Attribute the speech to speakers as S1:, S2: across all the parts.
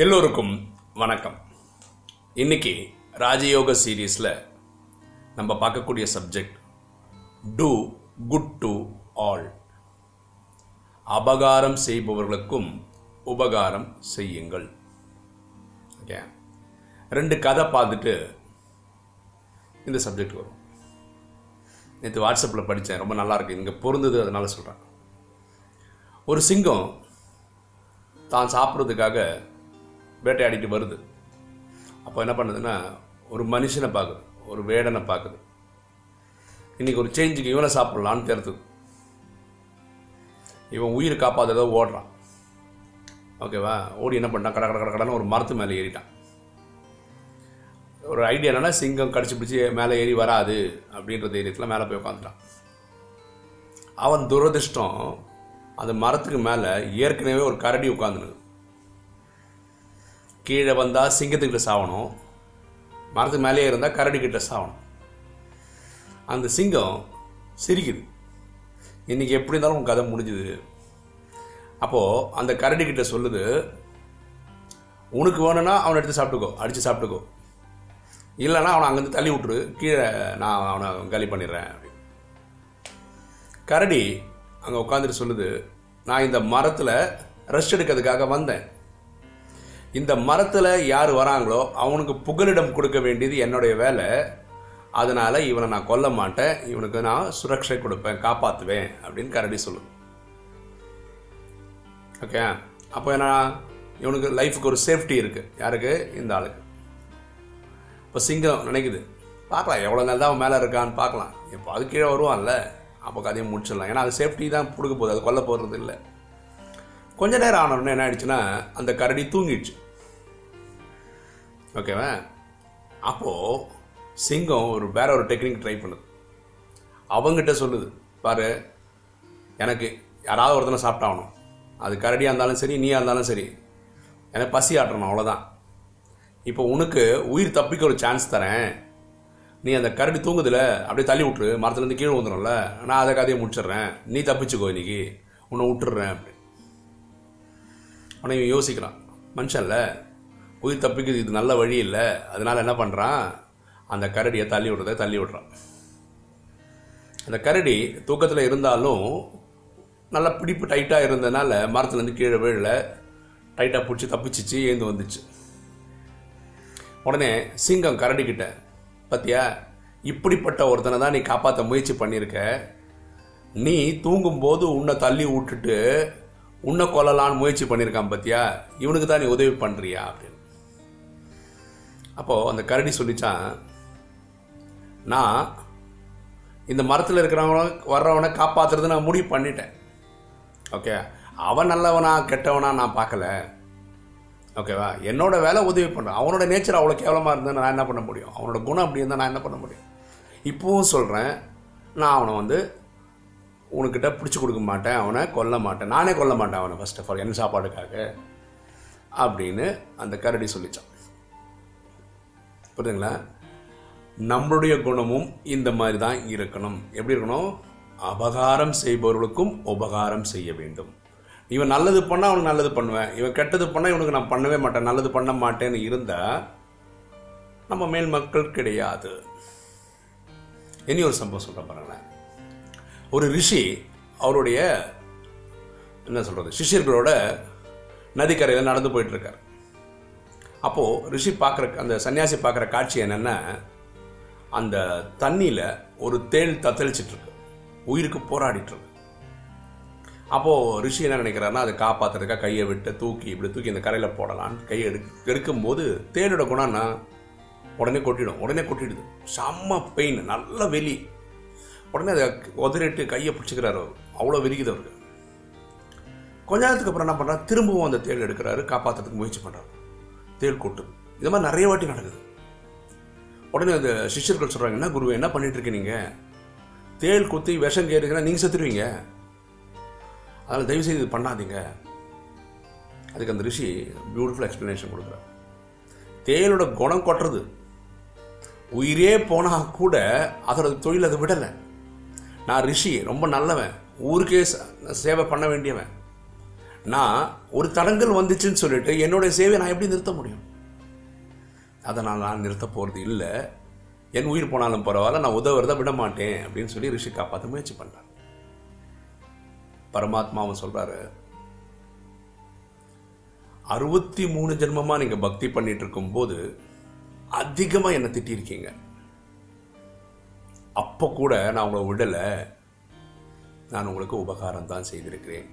S1: எல்லோருக்கும் வணக்கம். இன்னைக்கு ராஜயோக சீரீஸில் நம்ம பார்க்கக்கூடிய subject do good to all அபகாரம் செய்பவர்களுக்கும் உபகாரம் செய்யுங்கள். ஓகே ரெண்டு கதை பார்த்துட்டு இந்த சப்ஜெக்ட் வரும். நேற்று வாட்ஸ்அப்பில் படித்தேன் ரொம்ப நல்லாயிருக்கு இங்கே பொருந்தது அதனால் சொல்கிறேன் ஒரு சிங்கம் தான் சாப்பிட்றதுக்காக வேட்டையாடிட்டு வருது. அப்போ என்ன பண்ணுதுன்னா ஒரு மனுஷனை பார்க்குது ஒரு வேடனை பார்க்குது. இன்னைக்கு ஒரு சேஞ்சுக்கு இவனை சாப்பிட்லான்னு தெரியுது இவன் உயிர் காப்பாற்றுறத ஓடுறான். ஓகேவா? ஓடி என்ன பண்ணிட்டான்? கட கட கட கடன்னு ஒரு மரத்து மேலே ஏறிட்டான். ஒரு ஐடியா என்னன்னா சிங்கம் கடிச்சு பிடிச்சி மேலே ஏறி வராது அப்படின்ற தைரியத்தில் மேலே போய் உட்காந்துட்டான் அவன் துரதிர்ஷ்டம் அந்த மரத்துக்கு மேலே ஏற்கனவே ஒரு கரடி உட்காந்துனுது கீழே வந்தால் சிங்கத்துக்கிட்ட சாவணும். மரத்து மேலேயே இருந்தால் கரடி கிட்ட சாவணும். அந்த சிங்கம் சிரிக்குது. இன்னைக்கு எப்படி இருந்தாலும் உன் கதை முடிஞ்சுது. அப்போது அந்த கரடிக்கிட்ட சொல்லுது உனக்கு வேணும்னா அவனை எடுத்து சாப்பிட்டுக்கோ அடித்து சாப்பிட்டுக்கோ. இல்லைன்னா அவனை அங்கேருந்து தள்ளி விட்டுரு கீழே நான் அவனை காலி பண்ணிடுறேன். அப்படின்னு. கரடி அங்கே உட்காந்துட்டு சொல்லுது நான் இந்த மரத்தில் ரெஸ்ட் எடுக்கிறதுக்காக வந்தேன். இந்த மரத்தில் யார் வராங்களோ அவனுக்கு புகலிடம் கொடுக்க வேண்டியது என்னுடைய வேலை. அதனால் இவனை நான் கொல்ல மாட்டேன். இவனுக்கு நான் சுரக்ஷை கொடுப்பேன் காப்பாற்றுவேன் அப்படின்னு கரடி சொல்லும் ஓகே அப்போ என்ன? இவனுக்கு லைஃபுக்கு ஒரு சேஃப்டி இருக்குது யாருக்கு? இந்த ஆளுக்கு. இப்போ சிங்கம் நினைக்குது பார்க்கலாம் எவ்வளோ நாள் தான் அவன் மேலே இருக்கான்னு பார்க்கலாம். இப்போ அது கீழே வருவான்ல? அப்போ கதையை முடிச்சிடலாம். ஏன்னா அது சேஃப்டி தான் கொடுக்க போகுது. அது கொல்ல போகிறது இல்லை கொஞ்ச நேரம் ஆனவுடனே என்ன ஆயிடுச்சுன்னா அந்த கரடி தூங்கிடுச்சு. ஓகேவா அப்போது சிங்கம் ஒரு வேற ஒரு டெக்னிக் ட்ரை பண்ணுது. அவங்ககிட்ட சொல்லுது பாரு எனக்கு யாராவது ஒருத்தனை சாப்பிட்டாகணும். அது கரடியாக இருந்தாலும் சரி நீயாக இருந்தாலும் சரி. எனக்கு பசி ஆட்டணும் அவ்வளோதான் இப்போ உனக்கு உயிர் தப்பிக்க ஒரு சான்ஸ் தரேன். நீ அந்த கரடி தூங்குதில் அப்படியே தள்ளி விட்டுரு. மரத்துலேருந்து கீழே வந்துடும்ல நான் அதை கதையை முடிச்சிடுறேன். நீ தப்பிச்சுக்கோ இன்னைக்கு. உன்னை விட்டுடுறேன். அப்படி ஆனால் இவன் யோசிக்கிறான். மனுஷன்ல உயிர் தப்பிக்கிறது இது நல்ல வழி இல்லை. அதனால என்ன பண்ணுறான் அந்த கரடியை தள்ளி விடுறத தள்ளி விடுறான். அந்த கரடி தூக்கத்தில் இருந்தாலும் நல்லா பிடிப்பு டைட்டாக இருந்ததுனால மரத்துலேருந்து கீழே விழல. டைட்டாக பிடிச்சி தப்பிச்சிச்சு ஏந்து வந்துச்சு. உடனே சிங்கம் கரடி பத்தியா இப்படிப்பட்ட ஒருத்தனை தான் நீ காப்பாற்ற முயற்சி பண்ணியிருக்க. நீ தூங்கும்போது உன்னை தள்ளி விட்டுட்டு உன்னை கொல்லலான்னு முயற்சி பண்ணியிருக்கான் பத்தியா? இவனுக்கு தான் நீ உதவி பண்ணுறியா அப்படின்னு. அப்போது அந்த கரடி சொல்லிச்சான் நான் இந்த மரத்தில் இருக்கிறவன வர்றவனை காப்பாற்றுறது நான் முடிவு பண்ணிட்டேன். ஓகே? அவன் நல்லவனா கெட்டவனா நான் பார்க்கல. ஓகேவா என்னோட வேலை உதவி பண்ணுறேன் அவனோட நேச்சர் அவ்வளோ கேவலமாக இருந்தால் நான் என்ன பண்ண முடியும்? அவனோட குணம் அப்படி இருந்தால் நான் என்ன பண்ண முடியும்? இப்போவும் சொல்கிறேன் நான் அவனை வந்து உனக்கிட்ட பிடிச்சி கொடுக்க மாட்டேன் அவனை கொல்ல மாட்டேன். நானே கொல்ல மாட்டேன் அவனை ஃபர்ஸ்ட் ஆஃப் ஆல் என்ன சாப்பாடுக்காக அப்படின்னு அந்த கரடி சொல்லிச்சான். புரியுதுங்களா? நம்மளுடைய குணமும் இந்த மாதிரி தான் இருக்கணும். எப்படி இருக்கணும்? அபகாரம் செய்பவர்களுக்கும் உபகாரம் செய்ய வேண்டும். இவன் நல்லது பண்ணால் அவனுக்கு நல்லது பண்ணுவேன். இவன் கெட்டது பண்ணால் இவனுக்கு நான் பண்ணவே மாட்டேன். நல்லது பண்ண மாட்டேன்னு இருந்தால் நம்ம மேல் மக்கள் கிடையாது. இனி ஒரு சம்பவம் சொல்கிறேன் பாருங்களேன். ஒரு ரிஷி அவருடைய என்ன சொல்கிறது சிஷியர்களோட நதிக்கரையில் நடந்து போயிட்டுருக்கார். அப்போது ரிஷி பார்க்குற அந்த சன்னியாசி பார்க்குற காட்சி என்னென்னா அந்த தண்ணியில் ஒரு தேள் தத்தளிச்சிட்ருக்கு உயிருக்கு போராடிட்டுருக்கு. அப்போது ரிஷி என்ன நினைக்கிறாருன்னா அதை காப்பாற்றுறதுக்காக கையை விட்டு தூக்கி இப்படி தூக்கி இந்த கரையில் போடலான்னு கையை எடு எடுக்கும்போது தேனோட குணம்னா உடனே கொட்டிடும். உடனே கொட்டிடுது. செம்ம பெயின் நல்ல வெளி. உடனே அதை உதறிட்டு கையை பிடிச்சிக்கிறார். அவர் அவ்வளோ விரிக்குது அவருக்கு. கொஞ்ச நேரத்துக்கு அப்புறம் என்ன பண்ணுறாரு திரும்பவும் அந்த தேள் எடுக்கிறாரு காப்பாற்றுறதுக்கு முயற்சி பண்ணுறாரு தேள் கூட்டு. இது மாதிரி நிறைய வாட்டி நடக்குது. உடனே அந்த சிஷ்யர்கள் சொல்கிறாங்க என்ன என்ன பண்ணிட்டு இருக்கீங்க நீங்கள் தேள் குத்தி விஷம் கேட்டுங்கன்னா நீங்கள் செத்துருவீங்க. அதனால் தயவு செய்து இது பண்ணாதீங்க. அதுக்கு அந்த ரிஷி பியூட்டிஃபுல் எக்ஸ்ப்ளனேஷன் கொடுக்குறார். தேளோட குணம் கொட்டுறது. உயிரே போனால் கூட அதோட தொழில் அதை விடலை. நான் ரிஷி ரொம்ப நல்லவன். ஊருக்கே சேவை பண்ண வேண்டியவன். நான் ஒரு தடங்கல் வந்துச்சுன்னு சொல்லிட்டு என்னுடைய சேவையை நான் எப்படி நிறுத்த முடியும்? அதை நான் நான் நிறுத்த போகிறது இல்லை. என் உயிர் போனாலும் பரவாயில்ல நான் உதவுறதை விட மாட்டேன் அப்படின்னு சொல்லி ரிஷி காப்பாற்ற முயற்சி பண்ணுறார் பரமாத்மாவும் சொல்கிறாரு அறுபத்தி மூணு ஜென்மமாக நீங்கள் பக்தி பண்ணிட்டு அதிகமாக என்னை அதிகமா திட்டிருக்கீங்க. அப்போ கூட நான் உங்களை விடலை. நான் உங்களுக்கு உபகாரம் தான் செய்திருக்கிறேன்.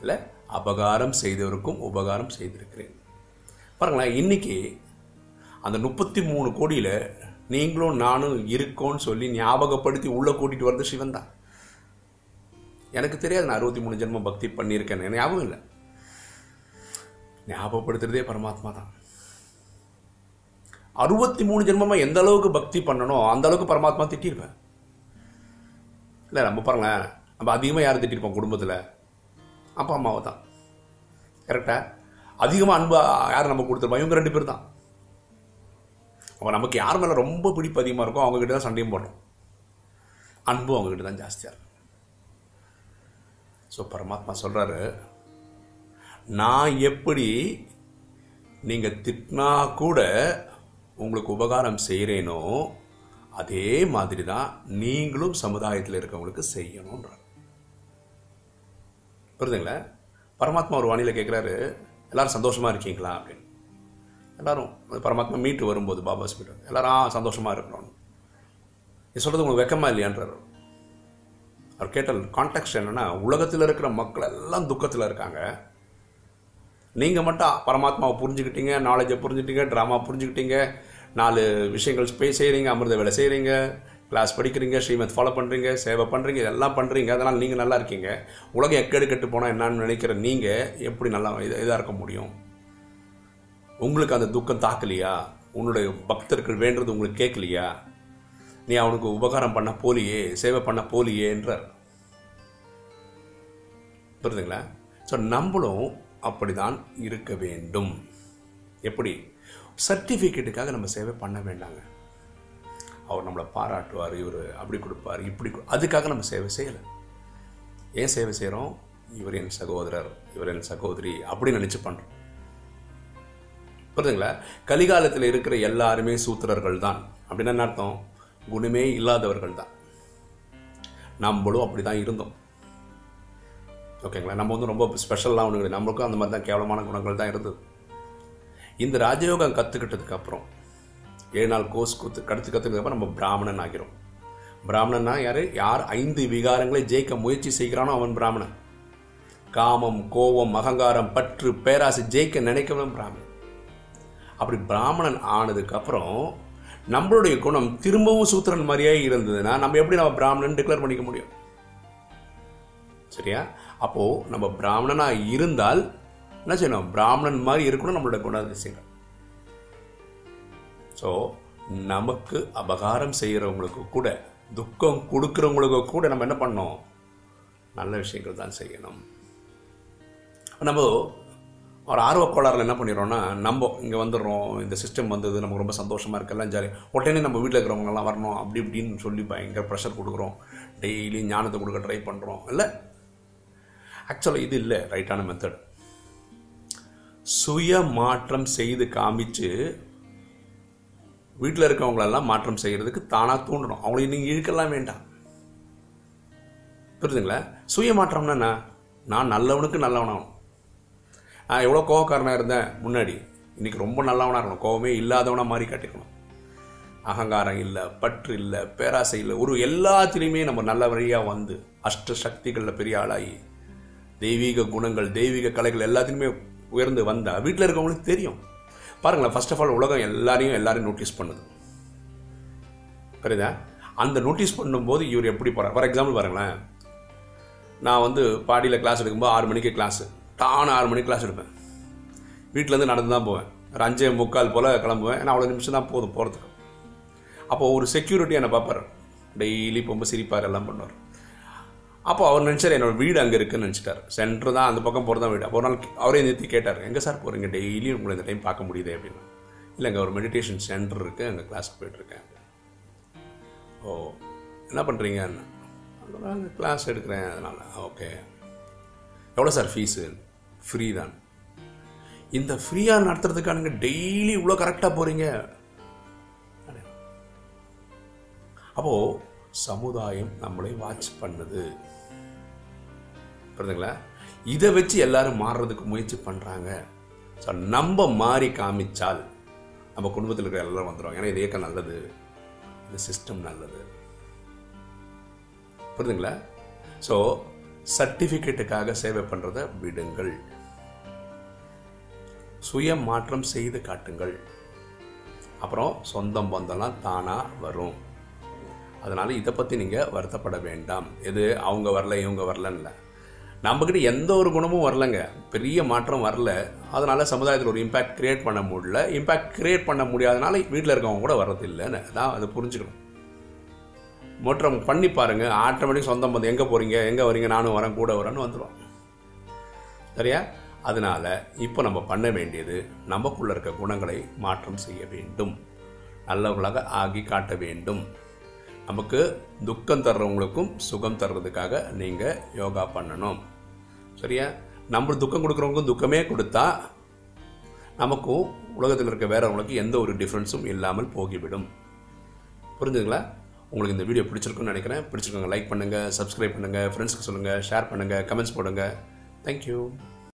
S1: இல்லை? அபகாரம் செய்தவருக்கும் உபகாரம் செய்திருக்கிறேன். பாருங்களேன் இன்னைக்கு அந்த முப்பத்தி மூணு கோடியில் நீங்களும் நானும் இருக்கோன்னு சொல்லி ஞாபகப்படுத்தி உள்ளே கூட்டிகிட்டு வர்றது சிவன் தான். எனக்கு தெரியாது நான் அறுபத்தி மூணு ஜென்மம் பக்தி பண்ணியிருக்கேன் ஞாபகம் இல்லை. ஞாபகப்படுத்துறதே பரமாத்மா தான். அறுபத்தி மூணு ஜென்மமாக எந்த அளவுக்கு பக்தி பண்ணணும் அந்த அளவுக்கு பரமாத்மா திட்டிருப்பேன் இல்லை நம்ம பாருங்களேன். நம்ம அதிகமாக யார் திட்டிருப்போம் குடும்பத்தில்? அப்பா அம்மாவை தான். கரெக்டாக அதிகமாக அன்பு யார் நம்ம கொடுத்துருப்போம்? இவங்க ரெண்டு பேர் தான் அப்போ நமக்கு யார் மேலே ரொம்ப பிடிப்பு அதிகமாக இருக்கோ அவங்ககிட்ட தான் சண்டையும் போடுறோம். அன்பும் அவங்ககிட்ட தான் ஜாஸ்தியாக இருக்கும் ஸோ பரமாத்மா சொல்கிறாரு நான் எப்படி நீங்கள் திட்டினா கூட உங்களுக்கு உபகாரம் செய்கிறேனோ அதே மாதிரி தான் நீங்களும் சமுதாயத்தில் இருக்கவங்களுக்கு செய்யணுன்றார் புரிதுங்களா பரமாத்மா ஒரு வானிலை கேட்குறாரு எல்லாரும் சந்தோஷமாக இருக்கீங்களா? அப்படின்னு. எல்லாரும் பரமாத்மா மீட்டு வரும்போது பாபா ஹாஸ்பிட்டல் எல்லாரும் ஆ சந்தோஷமாக இருக்கணும் இது சொல்கிறது உங்களுக்கு வெக்கமாக இல்லையான்றார் அவர். கேட்டால் கான்டெக்ட் என்னென்னா உலகத்தில் இருக்கிற மக்கள் எல்லாம் துக்கத்தில் இருக்காங்க. நீங்கள் மட்டும் பரமாத்மாவை புரிஞ்சுக்கிட்டீங்க நாலேஜை புரிஞ்சுக்கிட்டீங்க ட்ராமா புரிஞ்சுக்கிட்டீங்க நாலு விஷயங்கள் போய் செய்கிறீங்க அமிர்த வேலை செய்கிறீங்க கிளாஸ் படிக்கிறீங்க ஸ்ரீமத் ஃபாலோ பண்ணுறீங்க சேவை பண்ணுறீங்க இதெல்லாம் பண்ணுறீங்க அதனால் நீங்கள் நல்லா இருக்கீங்க. உலகம் எக்கேடு கெட்டு போனால் என்னன்னு நினைக்கிற நீங்கள் எப்படி நல்லா இதாக இருக்க முடியும்? உங்களுக்கு அந்த துக்கம் தாக்கலையா? உன்னுடைய பக்தர்கள் வேண்டது உங்களுக்கு கேட்கலையா? நீ அவனுக்கு உபகாரம் பண்ண போலியே சேவை பண்ண போலியேன்றார் புரியுதுங்களா? ஸோ நம்மளும் அப்படிதான் இருக்க வேண்டும். எப்படி? சர்டிஃபிகேட்டுக்காக நம்ம சேவை பண்ண வேண்டாங்க. அவர் நம்மளை பாராட்டுவார் இவர் அப்படி கொடுப்பார் இப்படி அதுக்காக நம்ம சேவை செய்யலை. ஏன் சேவை செய்கிறோம் இவர் என் சகோதரர் இவர் என் சகோதரி அப்படின்னு நினச்சி பண்ணுறோம் புரியுதுங்களா? கலிகாலத்தில் இருக்கிற எல்லாருமே சூத்திரர்கள் தான். அப்படின்னா என்ன அர்த்தம்? குணமே இல்லாதவர்கள் தான். நம்மளும் அப்படி தான் இருந்தோம். ஓகேங்களா? நம்ம வந்து ரொம்ப ஸ்பெஷல்லாம் ஒன்று நம்மளுக்கும் அந்த மாதிரி தான் கேவலமான குணங்கள் தான் இருந்தது. இந்த ராஜயோகம் கற்றுக்கிட்டதுக்கு அப்புறம் ஏழு நாள் கோர்ஸ் கொடுத்து கடத்து கற்றுக்கிறதுக்கு நம்ம பிராமணன் ஆகிறோம். பிராமணன்னா யார்? யார் ஐந்து விகாரங்களை ஜெயிக்க முயற்சி செய்கிறானோ அவன் பிராமணன். காமம் கோபம் அகங்காரம் பற்று பேராசை ஜெயிக்க நினைக்கிறவன் பிராமணன். அப்படி பிராமணன் ஆனதுக்கப்புறம் நம்மளுடைய குணம் திரும்பவும் சூத்திரன் மாதிரியே இருந்ததுன்னா நம்ம எப்படி நம்ம பிராமணன் டிக்ளேர் பண்ணிக்க முடியும்? சரியா? அப்போது நம்ம பிராமணனாக இருந்தால் என்ன செய்யணும்? பிராமணன் மாதிரி இருக்கணும் நம்மளோட குணாதிசயங்கள். ஸோ நமக்கு அபகாரம் செய்கிறவங்களுக்கு கூட துக்கம் கொடுக்குறவங்களுக்கு கூட நம்ம என்ன பண்ணோம் நல்ல விஷயங்கள் தான் செய்யணும். நம்ம ஒரு ஆர்வ என்ன பண்ணிடுறோம்னா நம்ம இங்கே வந்துடுறோம் இந்த சிஸ்டம் வந்தது நமக்கு ரொம்ப சந்தோஷமாக இருக்கலாம் ஜாலி உடனே நம்ம வீட்டில் இருக்கிறவங்கலாம் வரணும் அப்படி இப்படின்னு சொல்லி பயங்கர ப்ரெஷர் கொடுக்குறோம். டெய்லி ஞானத்தை கொடுக்க ட்ரை பண்ணுறோம் இல்லை? ஆக்சுவலாக இது இல்லை ரைட்டான மெத்தட் சுய மாற்றம் செய்து காமிச்சு வீட்டில் இருக்கவங்களெல்லாம் மாற்றம் செய்கிறதுக்கு தானாக தூண்டணும். அவங்களை நீங்கள் இழுக்கலாம் வேண்டாம். புரியுதுங்களா? சுய மாற்றம்னா என்ன? நான் நல்லவனுக்கு நல்லவனாகணும். நான் எவ்வளோ கோவக்காரனாக இருந்தேன் முன்னாடி. இன்றைக்கி ரொம்ப நல்லவனாக இருக்கணும். கோவமே இல்லாதவனாக மாறி காட்டிக்கணும். அகங்காரம் இல்லை பற்று இல்லை பேராசை இல்லை. ஒரு எல்லாத்துலேயுமே நம்ம நல்ல வழியாக வந்து அஷ்ட சக்திகளில் பெரிய ஆளாகி தெய்வீக குணங்கள் தெய்வீக கலைகள் எல்லாத்துலேயுமே உயர்ந்து வந்தால் வீட்டில் இருக்கவங்களுக்கு தெரியும். பாருங்களேன் ஃபர்ஸ்ட் ஆஃப் ஆல் உலகம் எல்லாரையும் எல்லாரையும் நோட்டீஸ் பண்ணுது. புரியுதா? அந்த நோட்டீஸ் பண்ணும்போது இவர் எப்படி போகிறார் ஃபார் எக்ஸாம்பிள் பாருங்களேன். நான் வந்து பாடியில் கிளாஸ் எடுக்கும்போது ஆறு மணிக்கு கிளாஸு டான் ஆறு மணிக்கு கிளாஸ் எடுப்பேன். வீட்டிலேருந்து நடந்து தான் போவேன். ஒரு அஞ்சே முக்கால் போல் கிளம்புவேன். ஏன்னா அவ்வளோ நிமிஷம் தான் போதும் போகிறதுக்கு அப்போது ஒரு செக்யூரிட்டி என்னை பார்ப்பார். டெய்லி போகும்போது சிரிப்பார் எல்லாம் பண்ணுவார். அப்போ அவர் நினச்சார் என்னோட வீடு அங்கே இருக்குன்னு நினச்சிட்டார். சென்டர் தான் அந்த பக்கம் போகிறது தான் வீடு. அப்போ ஒரு நாள் அவரே நிறுத்தி கேட்டார் எங்கே சார் போகிறீங்க டெய்லியும் உங்களை இந்த டைம் பார்க்க முடியுதே? அப்படின்னு. இல்லைங்க ஒரு மெடிடேஷன் சென்டர் இருக்குது அங்கே கிளாஸுக்கு போயிட்டுருக்கேன். ஓ என்ன பண்ணுறீங்க அங்கே கிளாஸ் எடுக்கிறேன் அதனால். ஓகே எவ்வளோ சார் ஃபீஸு ஃப்ரீ தான். இந்த ஃப்ரீயாக நடத்துறதுக்கானுங்க டெய்லி இவ்வளோ கரெக்டாக போகிறீங்க அப்போது சமுதாயம் நம்மளை வாட்ச் பண்ணுது. புரியுதுங்களா இதை வச்சு எல்லாரும் மாறுறதுக்கு முயற்சி பண்ணுறாங்க ஸோ நம்ம மாறி காமிச்சால் நம்ம குடும்பத்தில் இருக்கிற எல்லாரும் வந்துடுவாங்க ஏன்னா இது இயக்கம் நல்லது. இந்த சிஸ்டம் நல்லது. புரியுதுங்களா ஸோ சர்டிஃபிகேட்டுக்காக சேவை பண்ணுறதை விடுங்கள். சுய மாற்றம் செய்து காட்டுங்கள். அப்புறம் சொந்தம் பந்தம்லாம் தானாக வரும். அதனால் இதை பற்றி நீங்கள் வருத்தப்பட வேண்டாம். எது அவங்க வரல இவங்க வரலன்னு நம்மக்கிட்ட எந்த ஒரு குணமும் வரலங்க. பெரிய மாற்றம் வரல. அதனால் சமுதாயத்தில் ஒரு இம்பேக்ட் க்ரியேட் பண்ண முடியல. இம்பேக்ட் க்ரியேட் பண்ண முடியாதனால வீட்டில் இருக்கவங்க கூட வர்றதில்லைன்னு. தான் அதை புரிஞ்சுக்கணும். மாற்றம் பண்ணி பாருங்கள் ஆட்டோமேட்டிக் சொந்தம் பந்தம் எங்கே போகிறீங்க எங்கே வரீங்க? நானும் வரேன் கூட வரேன்னு வந்துடும் சரியா? அதனால இப்போ நம்ம பண்ண வேண்டியது நமக்குள்ளே இருக்க குணங்களை மாற்றம் செய்ய வேண்டும். நல்லவர்களாக ஆகி காட்ட வேண்டும். நமக்கு துக்கம் தர்றவங்களுக்கும் சுகம் தர்றதுக்காக நீங்கள் யோகா பண்ணணும். சரியா? நம்ம துக்கம் கொடுக்குறவங்களுக்கும் துக்கமே கொடுத்தா நமக்கும் உலகத்தில் இருக்க வேறவங்களுக்கு எந்த ஒரு டிஃப்ரென்ஸும் இல்லாமல் போகிவிடும். புரிஞ்சுங்களா உங்களுக்கு இந்த வீடியோ பிடிச்சிருக்குன்னு நினைக்கிறேன். பிடிச்சிருக்கோங்க லைக் பண்ணுங்கள் சப்ஸ்கிரைப் பண்ணுங்கள் ஃப்ரெண்ட்ஸ்க்கு சொல்லுங்கள் ஷேர் பண்ணுங்கள் கமெண்ட்ஸ் போடுங்க. தேங்க்யூ